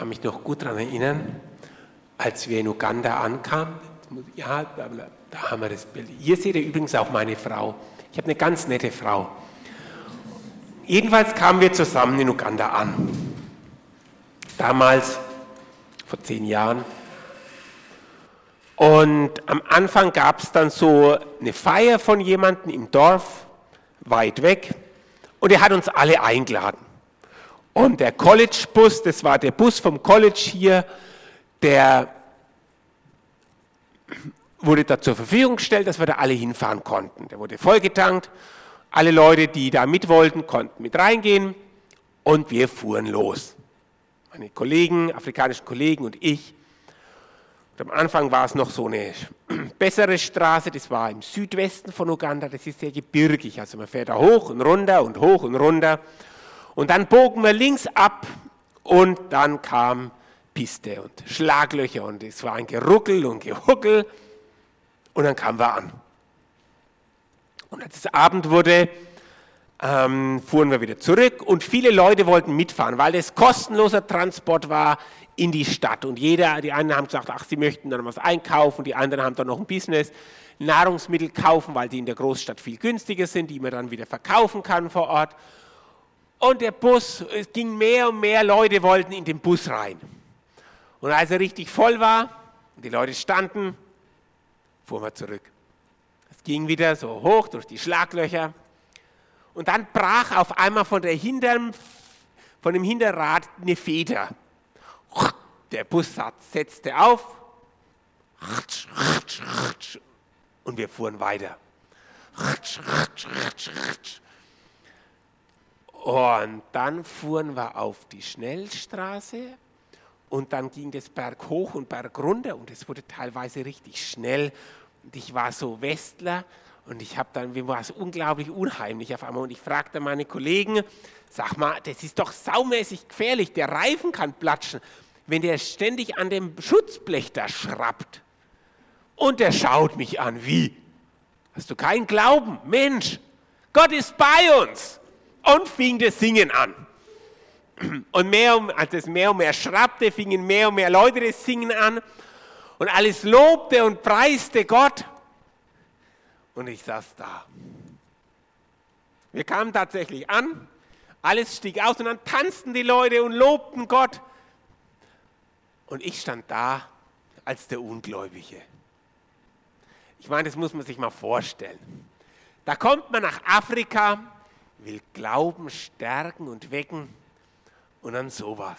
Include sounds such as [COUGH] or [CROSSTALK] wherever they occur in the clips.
kann mich noch gut daran erinnern, als wir in Uganda ankamen. Ja, da haben wir das Bild. Hier seht ihr übrigens auch meine Frau. Ich habe eine ganz nette Frau. Jedenfalls kamen wir zusammen in Uganda an. Damals, vor zehn Jahren. Und am Anfang gab es dann so eine Feier von jemandem im Dorf, weit weg. Und er hat uns alle eingeladen. Und der College-Bus, das war der Bus vom College hier, der wurde da zur Verfügung gestellt, dass wir da alle hinfahren konnten. Der wurde vollgetankt. Alle Leute, die da mit wollten, konnten mit reingehen. Und wir fuhren los. Meine Kollegen, afrikanischen Kollegen und ich. Und am Anfang war es noch so eine [CLEARS THROAT] bessere Straße, das war im Südwesten von Uganda, das ist sehr gebirgig. Also man fährt da hoch und runter und hoch und runter. Und dann bogen wir links ab und dann kam Piste und Schlaglöcher und es war ein Geruckel und Gehuckel und dann kamen wir an. Und als es Abend wurde, ähm, fuhren wir wieder zurück und viele Leute wollten mitfahren, weil es kostenloser Transport war in die Stadt. Und jeder, die einen haben gesagt, ach, sie möchten dann was einkaufen, die anderen haben dann noch ein Business, Nahrungsmittel kaufen, weil die in der Großstadt viel günstiger sind, die man dann wieder verkaufen kann vor Ort. Und der Bus, es ging mehr und mehr Leute wollten in den Bus rein. Und als er richtig voll war und die Leute standen, fuhren wir zurück. Es ging wieder so hoch durch die Schlaglöcher. Und dann brach auf einmal von, der Hintern, von dem Hinterrad eine Feder. Der Bus setzte auf und wir fuhren weiter. Und dann fuhren wir auf die Schnellstraße und dann ging das Berg hoch und Berg runter und es wurde teilweise richtig schnell. Und ich war so Westler und ich habe dann, mir war es unglaublich unheimlich auf einmal und ich fragte meine Kollegen, sag mal, das ist doch saumäßig gefährlich, der Reifen kann platschen, wenn der ständig an dem Schutzblech da schrappt. Und der schaut mich an, wie? Hast du keinen Glauben? Mensch, Gott ist bei uns und fing das Singen an. Und mehr und, als es mehr und mehr schrappte, fingen mehr und mehr Leute das Singen an. Und alles lobte und preiste Gott. Und ich saß da. Wir kamen tatsächlich an, alles stieg aus und dann tanzten die Leute und lobten Gott. Und ich stand da als der Ungläubige. Ich meine, das muss man sich mal vorstellen. Da kommt man nach Afrika, will Glauben stärken und wecken und dann sowas.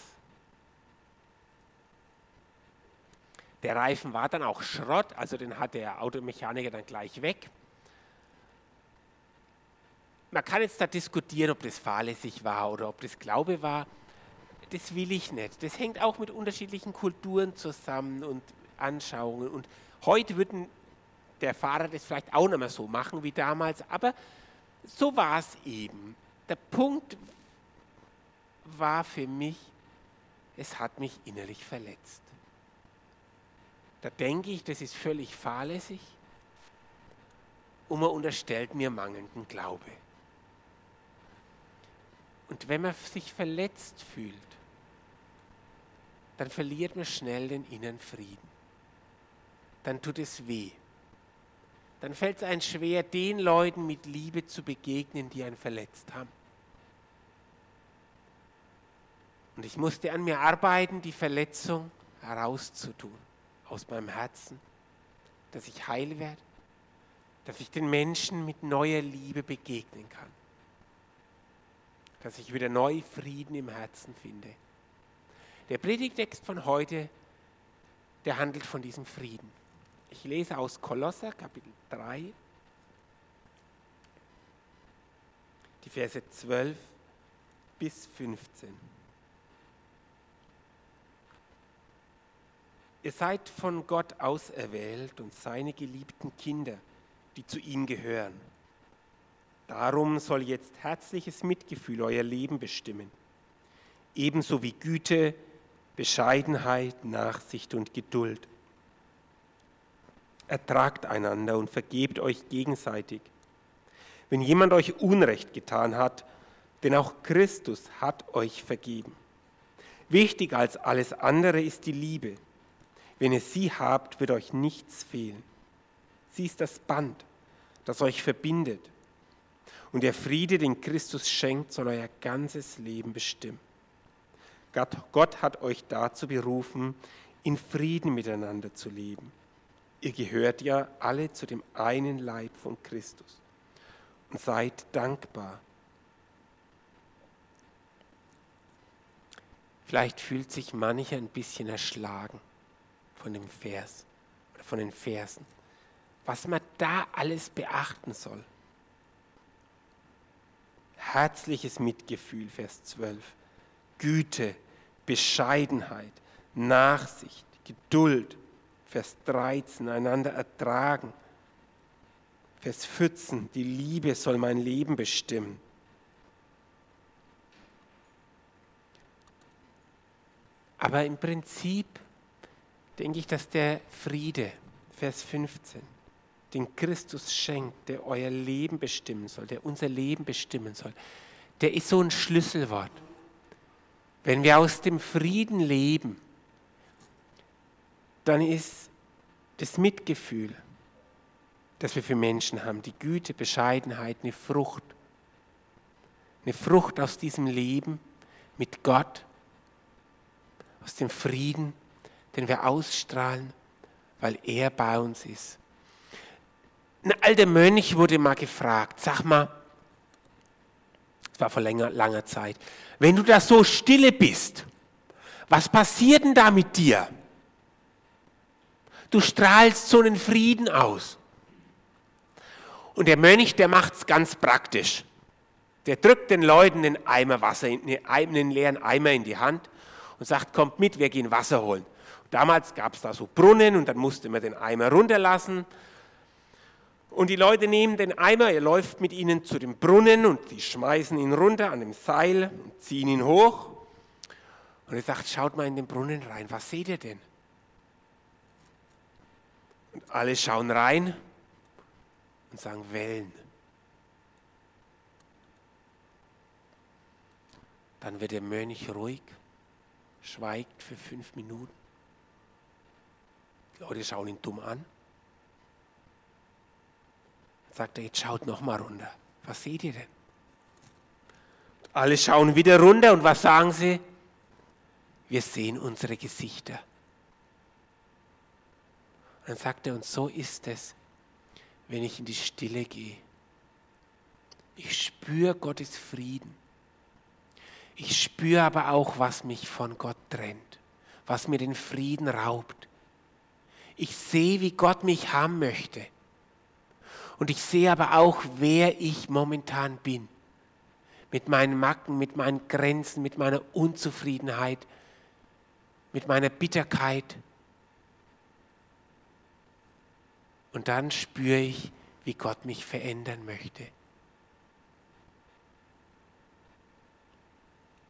Der Reifen war dann auch Schrott, also den hat der Automechaniker dann gleich weg. Man kann jetzt da diskutieren, ob das fahrlässig war oder ob das Glaube war. Das will ich nicht. Das hängt auch mit unterschiedlichen Kulturen zusammen und Anschauungen. Und heute würden der Fahrer das vielleicht auch nicht mehr so machen wie damals, aber so war es eben. Der Punkt war für mich, es hat mich innerlich verletzt. Da denke ich, das ist völlig fahrlässig und man unterstellt mir mangelnden Glaube. Und wenn man sich verletzt fühlt, dann verliert man schnell den inneren Frieden. Dann tut es weh dann fällt es einem schwer, den Leuten mit Liebe zu begegnen, die einen verletzt haben. Und ich musste an mir arbeiten, die Verletzung herauszutun aus meinem Herzen, dass ich heil werde, dass ich den Menschen mit neuer Liebe begegnen kann, dass ich wieder neu Frieden im Herzen finde. Der Predigtext von heute, der handelt von diesem Frieden. Ich lese aus Kolosser Kapitel 3, die Verse 12 bis 15. Ihr seid von Gott auserwählt und seine geliebten Kinder, die zu ihm gehören. Darum soll jetzt herzliches Mitgefühl euer Leben bestimmen, ebenso wie Güte, Bescheidenheit, Nachsicht und Geduld ertragt einander und vergebt euch gegenseitig. Wenn jemand euch Unrecht getan hat, denn auch Christus hat euch vergeben. Wichtiger als alles andere ist die Liebe. Wenn ihr sie habt, wird euch nichts fehlen. Sie ist das Band, das euch verbindet. Und der Friede, den Christus schenkt, soll euer ganzes Leben bestimmen. Gott hat euch dazu berufen, in Frieden miteinander zu leben. Ihr gehört ja alle zu dem einen Leib von Christus und seid dankbar Vielleicht fühlt sich mancher ein bisschen erschlagen von dem Vers oder von den Versen, was man da alles beachten soll. Herzliches Mitgefühl, Vers 12. Güte, Bescheidenheit, Nachsicht, Geduld, Vers 13, einander ertragen. Vers 14, die Liebe soll mein Leben bestimmen. Aber im Prinzip denke ich, dass der Friede, Vers 15, den Christus schenkt, der euer Leben bestimmen soll, der unser Leben bestimmen soll, der ist so ein Schlüsselwort. Wenn wir aus dem Frieden leben, dann ist das Mitgefühl, das wir für Menschen haben, die Güte, Bescheidenheit, eine Frucht. Eine Frucht aus diesem Leben mit Gott aus dem Frieden, den wir ausstrahlen, weil er bei uns ist. Ein alter Mönch wurde mal gefragt, sag mal, das war vor länger, langer Zeit, wenn du da so stille bist, was passiert denn da mit dir? Du strahlst so einen Frieden aus. Und der Mönch, der macht es ganz praktisch. Der drückt den Leuten einen Eimer Wasser, einen leeren Eimer in die Hand und sagt, kommt mit, wir gehen Wasser holen. Damals gab es da so Brunnen und dann musste man den Eimer runterlassen. Und die Leute nehmen den Eimer, er läuft mit ihnen zu dem Brunnen und die schmeißen ihn runter an dem Seil und ziehen ihn hoch. Und er sagt, schaut mal in den Brunnen rein, was seht ihr denn? Alle schauen rein und sagen Wellen. Dann wird der Mönch ruhig schweigt für fünf Minuten. Die Leute schauen ihn dumm an. Dann sagt er, jetzt schaut noch mal runter. Was seht ihr denn? Alle schauen wieder runter und was sagen sie? Wir sehen unsere Gesichter. Dann sagt er, und so ist es, wenn ich in die Stille gehe. Ich spüre Gottes Frieden. Ich spüre aber auch, was mich von Gott trennt, was mir den Frieden raubt. Ich sehe, wie Gott mich haben möchte. Und ich sehe aber auch, wer ich momentan bin. Mit meinen Macken, mit meinen Grenzen, mit meiner Unzufriedenheit, mit meiner Bitterkeit. Und dann spüre ich, wie Gott mich verändern möchte.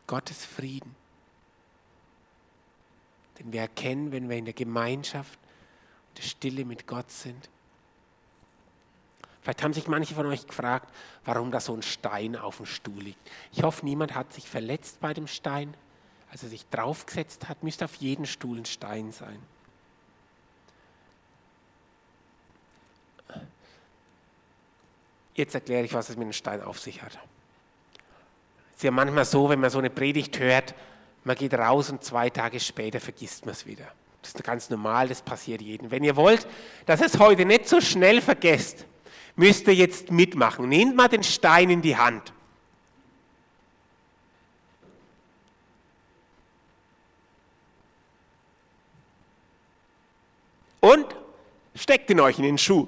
Gottes Frieden. Den wir erkennen, wenn wir in der Gemeinschaft, der Stille mit Gott sind. Vielleicht haben sich manche von euch gefragt, warum da so ein Stein auf dem Stuhl liegt. Ich hoffe, niemand hat sich verletzt bei dem Stein. Als er sich draufgesetzt hat, müsste auf jedem Stuhl ein Stein sein. Jetzt erkläre ich, was es mit dem Stein auf sich hat. Es ist ja manchmal so, wenn man so eine Predigt hört, man geht raus und zwei Tage später vergisst man es wieder. Das ist ganz normal, das passiert jedem. Wenn ihr wollt, dass es heute nicht so schnell vergesst, müsst ihr jetzt mitmachen. Nehmt mal den Stein in die Hand. Und steckt ihn euch in den Schuh.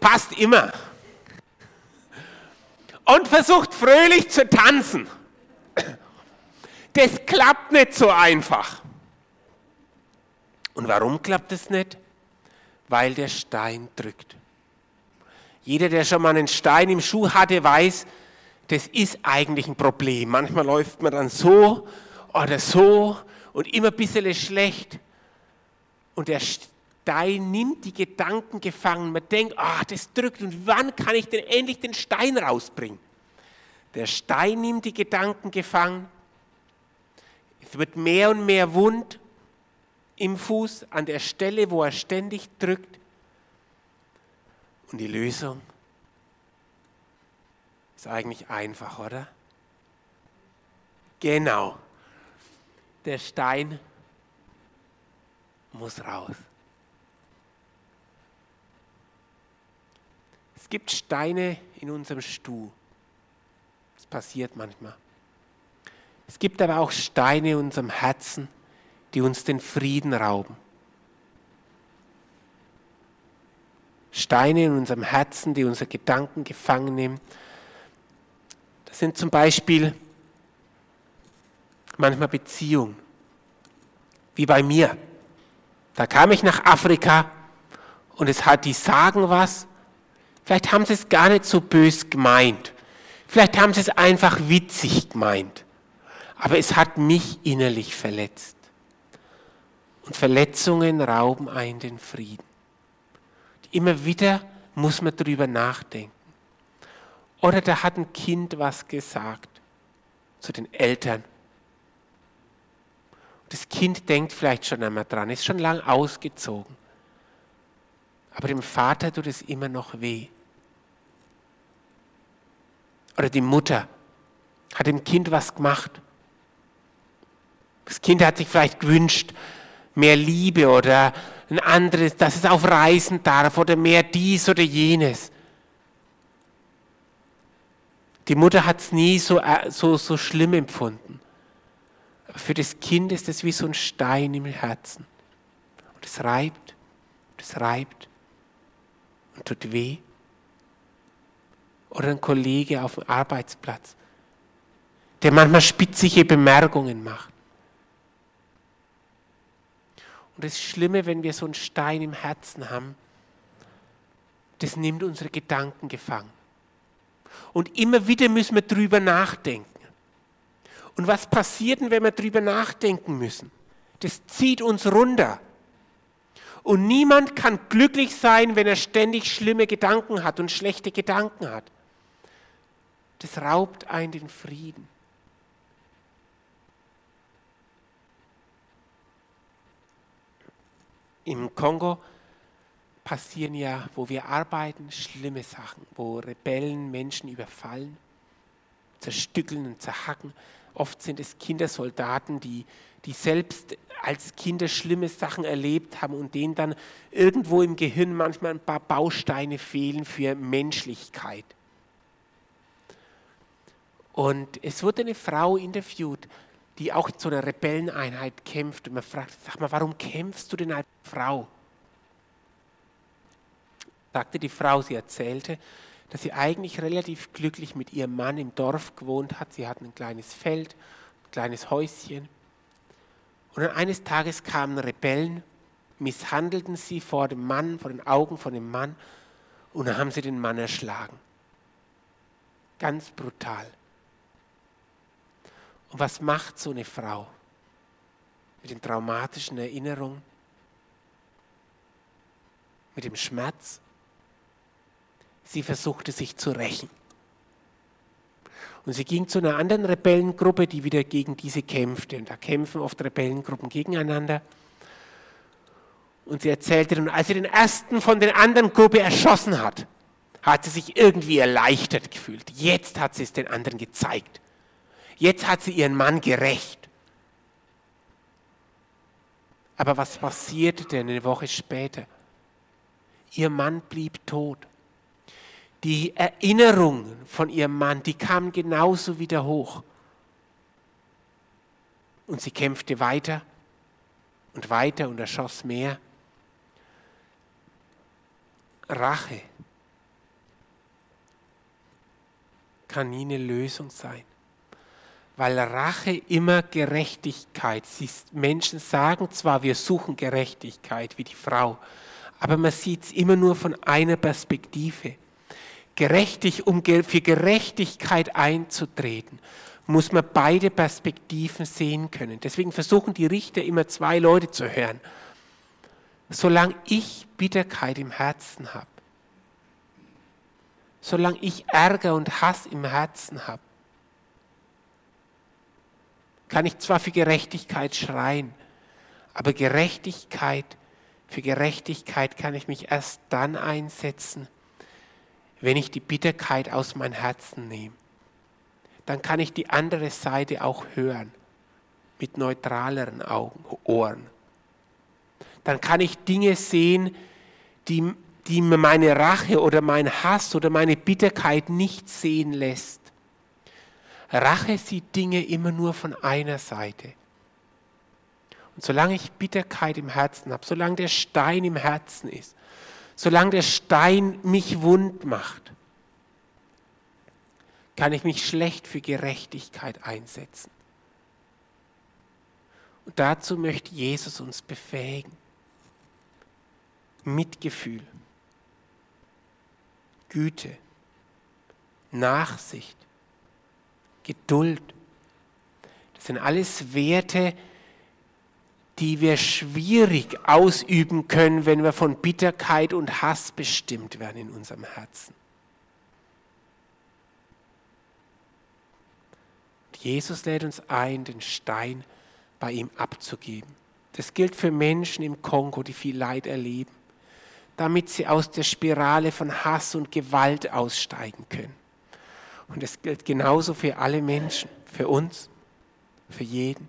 Passt immer und versucht fröhlich zu tanzen. Das klappt nicht so einfach. Und warum klappt es nicht? Weil der Stein drückt. Jeder, der schon mal einen Stein im Schuh hatte, weiß, das ist eigentlich ein Problem. Manchmal läuft man dann so oder so und immer ein bisschen schlecht. Und der Stein nimmt die Gedanken gefangen. Man denkt, ach, das drückt und wann kann ich denn endlich den Stein rausbringen? Der Stein nimmt die Gedanken gefangen. Es wird mehr und mehr wund im Fuß an der Stelle, wo er ständig drückt. Und die Lösung ist eigentlich einfach, oder? Genau. Der Stein muss raus. Gibt Steine in unserem Stuhl. Das passiert manchmal. Es gibt aber auch Steine in unserem Herzen, die uns den Frieden rauben. Steine in unserem Herzen, die unsere Gedanken gefangen nehmen. Das sind zum Beispiel manchmal Beziehungen, wie bei mir. Da kam ich nach Afrika und es hat, die sagen was. Vielleicht haben sie es gar nicht so bös gemeint. Vielleicht haben sie es einfach witzig gemeint. Aber es hat mich innerlich verletzt. Und Verletzungen rauben einen den Frieden. Immer wieder muss man darüber nachdenken. Oder da hat ein Kind was gesagt zu den Eltern. Das Kind denkt vielleicht schon einmal dran, ist schon lang ausgezogen. Aber dem Vater tut es immer noch weh. Oder die Mutter hat dem Kind was gemacht. Das Kind hat sich vielleicht gewünscht, mehr Liebe oder ein anderes, dass es auf Reisen darf oder mehr dies oder jenes. Die Mutter hat es nie so, äh, so, so schlimm empfunden. Aber für das Kind ist es wie so ein Stein im Herzen. Und es reibt, und es reibt tut weh. Oder ein Kollege auf dem Arbeitsplatz, der manchmal spitzige Bemerkungen macht. Und das Schlimme, wenn wir so einen Stein im Herzen haben, das nimmt unsere Gedanken gefangen. Und immer wieder müssen wir drüber nachdenken. Und was passiert denn, wenn wir drüber nachdenken müssen? Das zieht uns runter. Und niemand kann glücklich sein, wenn er ständig schlimme Gedanken hat und schlechte Gedanken hat. Das raubt einen den Frieden. Im Kongo passieren ja, wo wir arbeiten, schlimme Sachen, wo Rebellen Menschen überfallen, zerstückeln und zerhacken. Oft sind es Kindersoldaten, die, die selbst als Kinder schlimme Sachen erlebt haben und denen dann irgendwo im Gehirn manchmal ein paar Bausteine fehlen für Menschlichkeit. Und es wurde eine Frau interviewt, die auch zu einer Rebelleneinheit kämpft. Und man fragt, sag mal, warum kämpfst du denn als Frau? Sagte die Frau, sie erzählte, dass sie eigentlich relativ glücklich mit ihrem Mann im Dorf gewohnt hat. Sie hatten ein kleines Feld, ein kleines Häuschen. Und dann eines Tages kamen Rebellen, misshandelten sie vor dem Mann, vor den Augen von dem Mann, und dann haben sie den Mann erschlagen. Ganz brutal. Und was macht so eine Frau mit den traumatischen Erinnerungen, mit dem Schmerz? Sie versuchte sich zu rächen. Und sie ging zu einer anderen Rebellengruppe, die wieder gegen diese kämpfte. Und da kämpfen oft Rebellengruppen gegeneinander. Und sie erzählte, und als sie den ersten von der anderen Gruppe erschossen hat, hat sie sich irgendwie erleichtert gefühlt. Jetzt hat sie es den anderen gezeigt. Jetzt hat sie ihren Mann gerecht. Aber was passierte denn eine Woche später? Ihr Mann blieb tot. Die Erinnerungen von ihrem Mann, die kamen genauso wieder hoch. Und sie kämpfte weiter und weiter und erschoss mehr. Rache kann nie eine Lösung sein weil Rache immer Gerechtigkeit. ist. Menschen sagen zwar, wir suchen Gerechtigkeit wie die Frau, aber man sieht es immer nur von einer Perspektive. Gerechtig, um für Gerechtigkeit einzutreten, muss man beide Perspektiven sehen können. Deswegen versuchen die Richter immer zwei Leute zu hören. Solange ich Bitterkeit im Herzen habe, solange ich Ärger und Hass im Herzen habe, kann ich zwar für Gerechtigkeit schreien, aber Gerechtigkeit, für Gerechtigkeit kann ich mich erst dann einsetzen, wenn ich die Bitterkeit aus meinem Herzen nehme. Dann kann ich die andere Seite auch hören, mit neutraleren Augen, Ohren. Dann kann ich Dinge sehen, die, die meine Rache oder mein Hass oder meine Bitterkeit nicht sehen lässt. Rache sieht Dinge immer nur von einer Seite. Und solange ich Bitterkeit im Herzen habe, solange der Stein im Herzen ist, solange der Stein mich wund macht, kann ich mich schlecht für Gerechtigkeit einsetzen. Und dazu möchte Jesus uns befähigen. Mitgefühl, Güte, Nachsicht, Geduld. Das sind alles Werte, die wir schwierig ausüben können, wenn wir von Bitterkeit und Hass bestimmt werden in unserem Herzen. Jesus lädt uns ein, den Stein bei ihm abzugeben. Das gilt für Menschen im Kongo, die viel Leid erleben, damit sie aus der Spirale von Hass und Gewalt aussteigen können. Und es gilt genauso für alle Menschen, für uns, für jeden.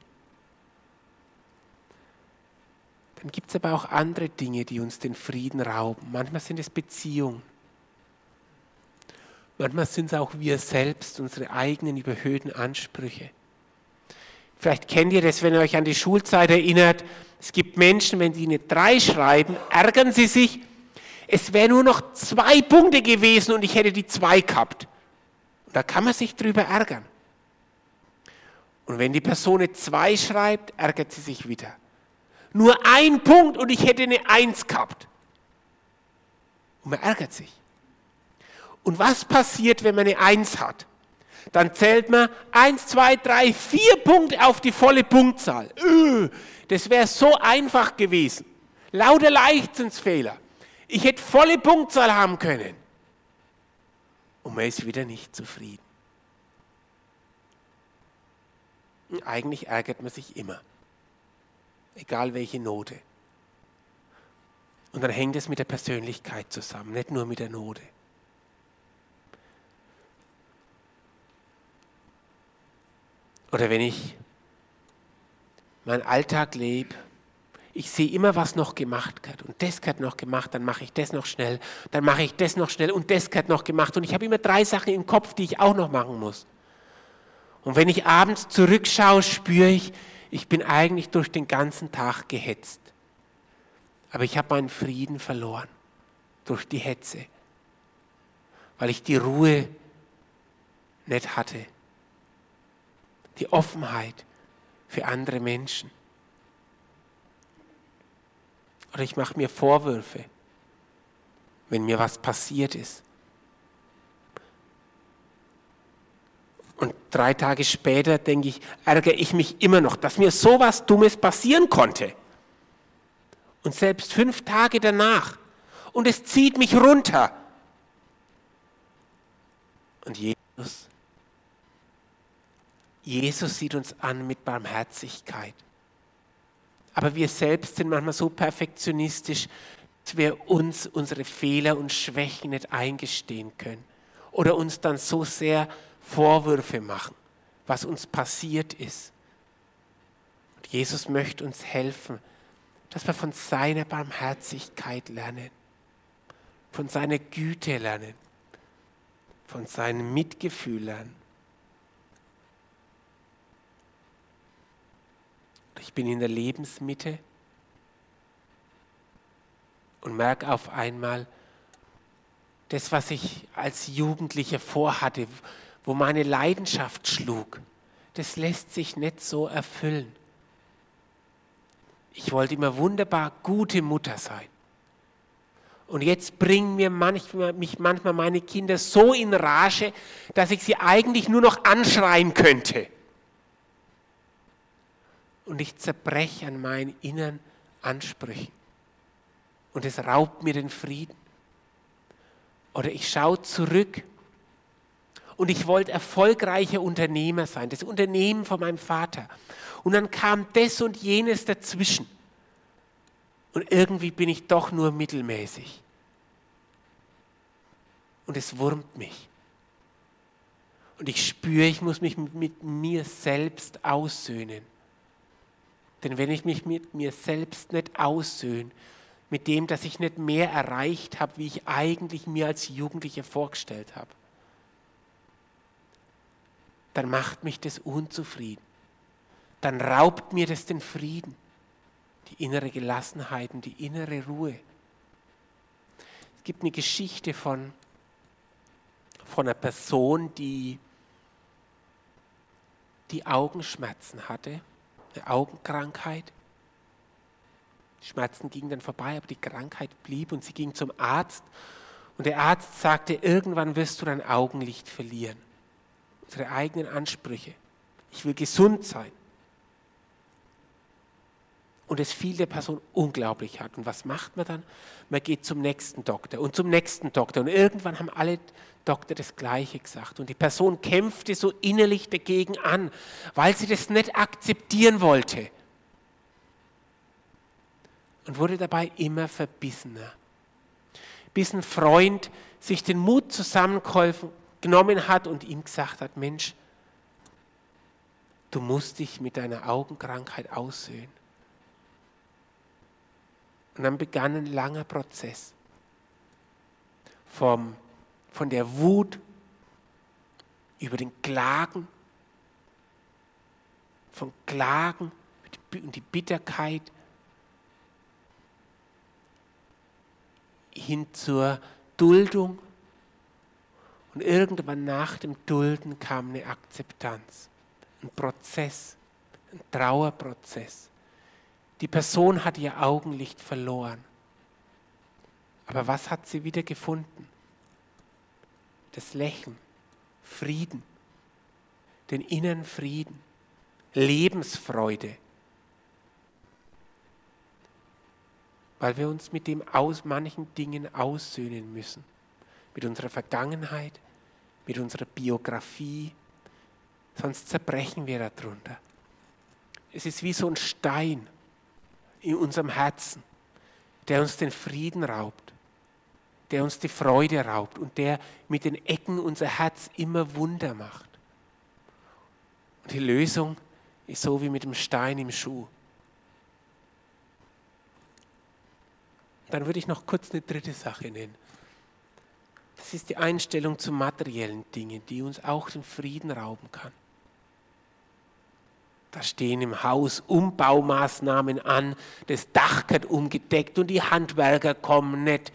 Dann gibt es aber auch andere Dinge, die uns den Frieden rauben. Manchmal sind es Beziehungen. Manchmal sind es auch wir selbst, unsere eigenen überhöhten Ansprüche. Vielleicht kennt ihr das, wenn ihr euch an die Schulzeit erinnert. Es gibt Menschen, wenn sie eine 3 schreiben, ärgern sie sich. Es wäre nur noch zwei Punkte gewesen und ich hätte die 2 gehabt. Und da kann man sich drüber ärgern. Und wenn die Person eine 2 schreibt, ärgert sie sich wieder. Nur ein Punkt und ich hätte eine 1 gehabt. Und man ärgert sich. Und was passiert, wenn man eine Eins hat? Dann zählt man eins, zwei, drei, vier Punkte auf die volle Punktzahl. Öh, das wäre so einfach gewesen. Lauter Leichtsinnsfehler. Ich hätte volle Punktzahl haben können. Und man ist wieder nicht zufrieden. Und eigentlich ärgert man sich immer. Egal welche Note. Und dann hängt es mit der Persönlichkeit zusammen, nicht nur mit der Note. Oder wenn ich meinen Alltag lebe, ich sehe immer, was noch gemacht wird. Und das wird noch gemacht, dann mache ich das noch schnell, dann mache ich das noch schnell und das wird noch gemacht. Und ich habe immer drei Sachen im Kopf, die ich auch noch machen muss. Und wenn ich abends zurückschaue, spüre ich, ich bin eigentlich durch den ganzen Tag gehetzt. Aber ich habe meinen Frieden verloren durch die Hetze, weil ich die Ruhe nicht hatte die Offenheit für andere Menschen. Oder ich mache mir Vorwürfe, wenn mir was passiert ist. Und drei Tage später denke ich, ärgere ich mich immer noch, dass mir so was Dummes passieren konnte. Und selbst fünf Tage danach. Und es zieht mich runter. Und Jesus Jesus sieht uns an mit Barmherzigkeit. Aber wir selbst sind manchmal so perfektionistisch, dass wir uns unsere Fehler und Schwächen nicht eingestehen können oder uns dann so sehr Vorwürfe machen, was uns passiert ist. Und Jesus möchte uns helfen, dass wir von seiner Barmherzigkeit lernen, von seiner Güte lernen, von seinem Mitgefühl lernen. Ich bin in der Lebensmitte und merke auf einmal, das, was ich als Jugendlicher vorhatte, wo meine Leidenschaft schlug, das lässt sich nicht so erfüllen. Ich wollte immer wunderbar gute Mutter sein. Und jetzt bringen mir manchmal, mich manchmal meine Kinder so in Rage, dass ich sie eigentlich nur noch anschreien könnte und ich zerbreche an meinen inneren Ansprüchen. Und es raubt mir den Frieden. Oder ich schaue zurück und ich wollte erfolgreicher Unternehmer sein, das Unternehmen von meinem Vater. Und dann kam das und jenes dazwischen. Und irgendwie bin ich doch nur mittelmäßig. Und es wurmt mich. Und ich spüre, ich muss mich mit mir selbst aussöhnen. Denn wenn ich mich mit mir selbst nicht aussöhne, mit dem, dass ich nicht mehr erreicht habe, wie ich eigentlich mir als Jugendlicher vorgestellt habe, dann macht mich das unzufrieden. Dann raubt mir das den Frieden, die innere Gelassenheit und die innere Ruhe. Es gibt eine Geschichte von, von einer Person, die, die Augenschmerzen hatte, eine Augenkrankheit. Die Schmerzen gingen dann vorbei, aber die Krankheit blieb und sie ging zum Arzt. Und der Arzt sagte, irgendwann wirst du dein Augenlicht verlieren unsere eigenen Ansprüche. Ich will gesund sein. Und es fiel der Person unglaublich hart. Und was macht man dann? Man geht zum nächsten Doktor und zum nächsten Doktor. Und irgendwann haben alle Doktor das Gleiche gesagt. Und die Person kämpfte so innerlich dagegen an, weil sie das nicht akzeptieren wollte. Und wurde dabei immer verbissener. Bis ein Freund sich den Mut zusammengeholfen genommen hat und ihm gesagt hat, Mensch, du musst dich mit deiner Augenkrankheit aussöhnen. Und dann begann ein langer Prozess vom, von der Wut über den Klagen, von Klagen und die Bitterkeit hin zur Duldung und irgendwann nach dem Dulden kam eine Akzeptanz, ein Prozess, ein Trauerprozess. Die Person hat ihr Augenlicht verloren. Aber was hat sie wieder gefunden? Das Lächeln, Frieden, den inneren Frieden, Lebensfreude. Weil wir uns mit dem aus manchen Dingen aussöhnen müssen mit unserer Vergangenheit, mit unserer Biografie, sonst zerbrechen wir darunter. Es ist wie so ein Stein in unserem Herzen, der uns den Frieden raubt, der uns die Freude raubt und der mit den Ecken unser Herz immer Wunder macht. Und die Lösung ist so wie mit dem Stein im Schuh. Dann würde ich noch kurz eine dritte Sache nennen. Das ist die Einstellung zu materiellen Dingen, die uns auch den Frieden rauben kann. Da stehen im Haus Umbaumaßnahmen an, das Dach wird umgedeckt und die Handwerker kommen nicht.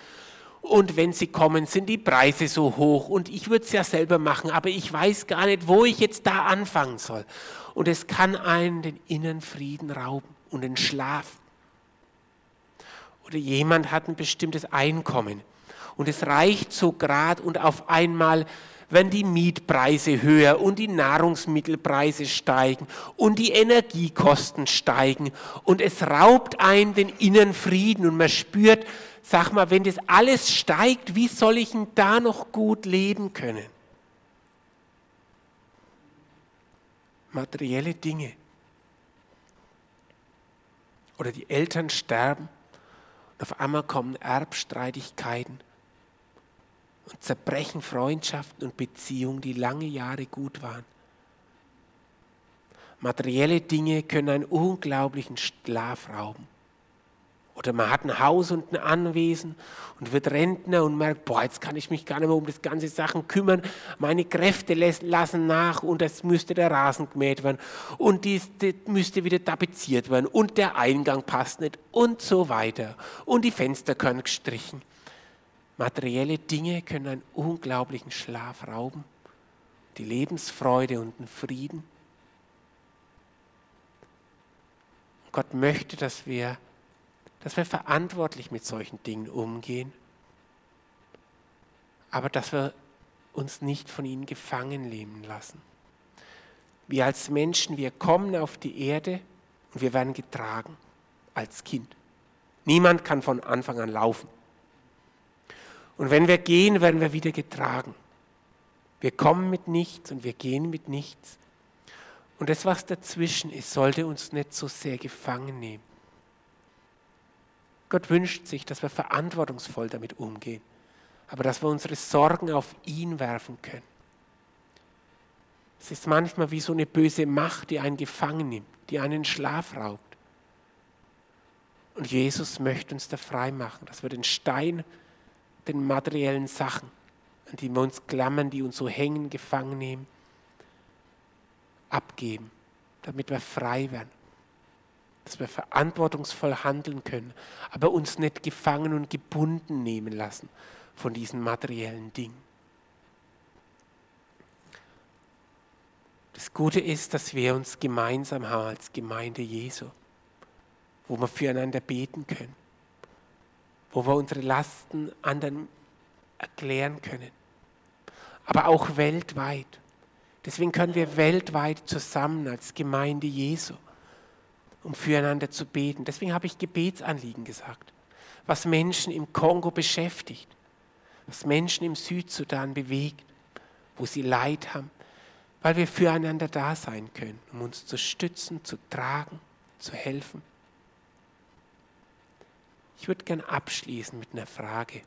Und wenn sie kommen, sind die Preise so hoch und ich würde es ja selber machen, aber ich weiß gar nicht, wo ich jetzt da anfangen soll. Und es kann einen den inneren Frieden rauben und den Schlaf. Oder jemand hat ein bestimmtes Einkommen und es reicht so grad und auf einmal wenn die Mietpreise höher und die Nahrungsmittelpreise steigen und die Energiekosten steigen und es raubt einen den inneren Frieden und man spürt, sag mal, wenn das alles steigt, wie soll ich denn da noch gut leben können? Materielle Dinge. Oder die Eltern sterben und auf einmal kommen Erbstreitigkeiten und zerbrechen Freundschaften und Beziehungen, die lange Jahre gut waren. Materielle Dinge können einen unglaublichen Schlaf rauben. Oder man hat ein Haus und ein Anwesen und wird Rentner und merkt, boah, jetzt kann ich mich gar nicht mehr um das ganze Sachen kümmern. Meine Kräfte lassen nach und es müsste der Rasen gemäht werden und dies, müsste wieder tapeziert werden und der Eingang passt nicht und so weiter. Und die Fenster können gestrichen. Materielle Dinge können einen unglaublichen Schlaf rauben, die Lebensfreude und den Frieden. Gott möchte, dass wir, dass wir verantwortlich mit solchen Dingen umgehen, aber dass wir uns nicht von ihnen gefangen nehmen lassen. Wir als Menschen, wir kommen auf die Erde und wir werden getragen als Kind. Niemand kann von Anfang an laufen. Und wenn wir gehen, werden wir wieder getragen. Wir kommen mit nichts und wir gehen mit nichts. Und das, was dazwischen ist, sollte uns nicht so sehr gefangen nehmen. Gott wünscht sich, dass wir verantwortungsvoll damit umgehen, aber dass wir unsere Sorgen auf ihn werfen können. Es ist manchmal wie so eine böse Macht, die einen gefangen nimmt, die einen Schlaf raubt. Und Jesus möchte uns da frei machen, dass wir den Stein, den materiellen Sachen, an die wir uns klammern, die uns so hängen, gefangen nehmen, abgeben, damit wir frei werden. Dass wir verantwortungsvoll handeln können, aber uns nicht gefangen und gebunden nehmen lassen von diesen materiellen Dingen. Das Gute ist, dass wir uns gemeinsam haben als Gemeinde Jesu, wo wir füreinander beten können, wo wir unsere Lasten anderen erklären können, aber auch weltweit. Deswegen können wir weltweit zusammen als Gemeinde Jesu, um füreinander zu beten. Deswegen habe ich Gebetsanliegen gesagt, was Menschen im Kongo beschäftigt, was Menschen im Südsudan bewegt, wo sie Leid haben, weil wir füreinander da sein können, um uns zu stützen, zu tragen, zu helfen. Ich würde gern abschließen mit einer Frage.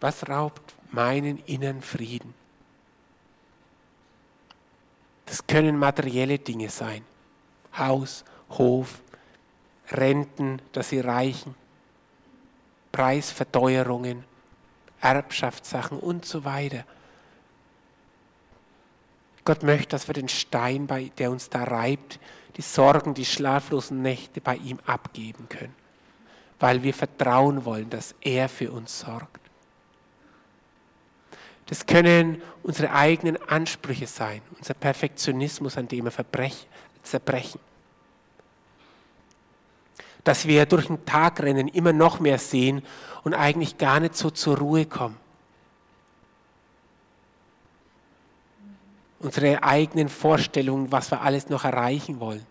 Was raubt meinen inneren Frieden? Das können materielle Dinge sein. Haus, Hof, Renten, dass sie reichen, Preisverteuerungen, Erbschaftssachen und so weiter. Gott möchte, dass wir den Stein, der uns da reibt, die Sorgen, die schlaflosen Nächte bei ihm abgeben können, weil wir vertrauen wollen, dass er für uns sorgt. Das können unsere eigenen Ansprüche sein, unser Perfektionismus, an dem wir zerbrechen. Dass wir durch den Tag rennen, immer noch mehr sehen und eigentlich gar nicht so zur Ruhe kommen. Unsere eigenen Vorstellungen, was wir alles noch erreichen wollen.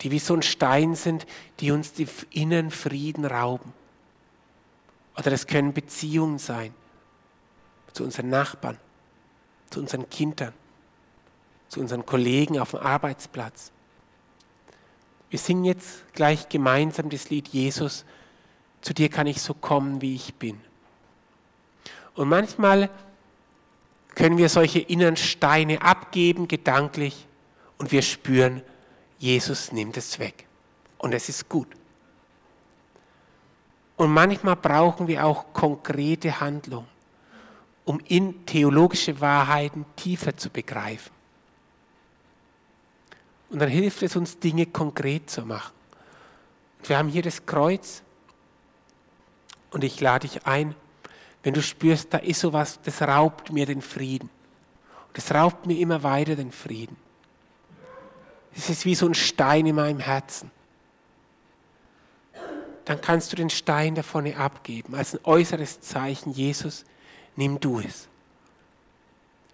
Die wie so ein Stein sind, die uns den inneren Frieden rauben. Oder es können Beziehungen sein zu unseren Nachbarn, zu unseren Kindern, zu unseren Kollegen auf dem Arbeitsplatz. Wir singen jetzt gleich gemeinsam das Lied Jesus, zu dir kann ich so kommen, wie ich bin. Und manchmal können wir solche inneren Steine abgeben, gedanklich, und wir spüren, Jesus nimmt es weg. Und es ist gut. Und manchmal brauchen wir auch konkrete Handlung, um in theologische Wahrheiten tiefer zu begreifen. Und dann hilft es uns, Dinge konkret zu machen. Wir haben hier das Kreuz. Und ich lade dich ein, wenn du spürst, da ist sowas, das raubt mir den Frieden. Das raubt mir immer weiter den Frieden. Es ist wie so ein Stein in meinem Herzen dann kannst du den Stein da vorne abgeben, als ein äußeres Zeichen, Jesus, nimm du es.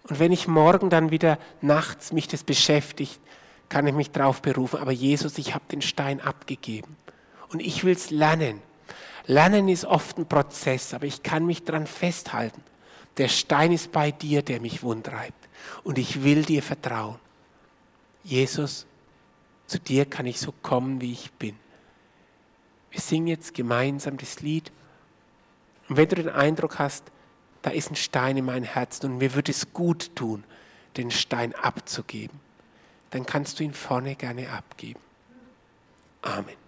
Und wenn ich morgen dann wieder nachts mich das beschäftigt, kann ich mich darauf berufen, aber Jesus, ich habe den Stein abgegeben und ich will es lernen. Lernen ist oft ein Prozess, aber ich kann mich daran festhalten. Der Stein ist bei dir, der mich wundreibt und ich will dir vertrauen. Jesus, zu dir kann ich so kommen, wie ich bin. Wir singen jetzt gemeinsam das Lied. Und wenn du den Eindruck hast, da ist ein Stein in meinem Herzen und mir würde es gut tun, den Stein abzugeben, dann kannst du ihn vorne gerne abgeben. Amen.